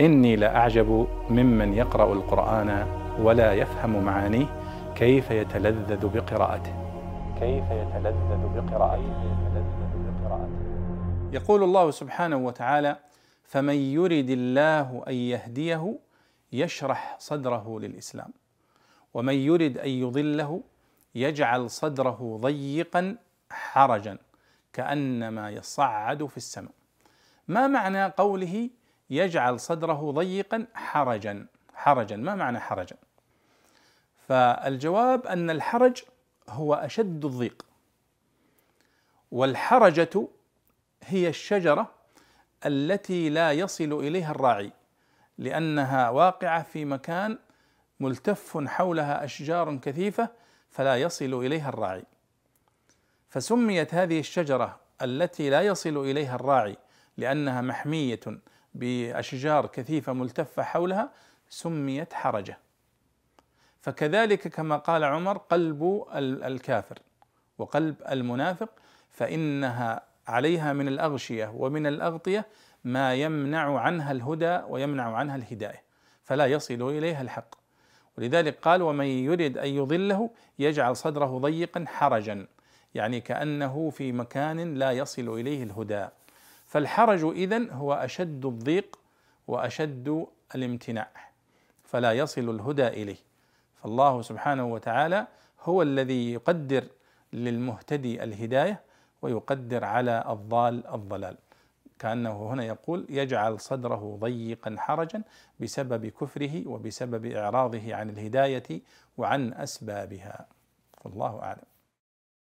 إني لأعجب ممن يقرأ القرآن ولا يفهم معانيه كيف يتلذذ بقراءته. كيف يتلذذ بقراءته. يقول الله سبحانه وتعالى فمن يرد الله أن يهديه يشرح صدره للإسلام ومن يرد أن يضله يجعل صدره ضيقا حرجا كأنما يصعد في السماء. ما معنى قوله يجعل صدره ضيقا حرجا حرجا ما معنى حرجا؟ فالجواب أن الحرج هو أشد الضيق. والحرجة هي الشجرة التي لا يصل إليها الراعي لأنها واقعة في مكان ملتف حولها أشجار كثيفة فلا يصل إليها الراعي. فسميت هذه الشجرة التي لا يصل إليها الراعي لأنها محمية بأشجار كثيفة ملتفة حولها سميت حرجة. فكذلك كما قال عمر قلب الكافر وقلب المنافق فإنها عليها من الأغشية ومن الأغطية ما يمنع عنها الهدى ويمنع عنها الهداية فلا يصل إليها الحق. ولذلك قال ومن يرد أن يضله يجعل صدره ضيقا حرجا. يعني كأنه في مكان لا يصل إليه الهدى. فالحرج إذن هو أشد الضيق وأشد الامتناع فلا يصل الهدى إليه. فالله سبحانه وتعالى هو الذي يقدر للمهتدي الهداية ويقدر على الضال الضلال. كأنه هنا يقول يجعل صدره ضيقا حرجا بسبب كفره وبسبب إعراضه عن الهداية وعن أسبابها. والله أعلم.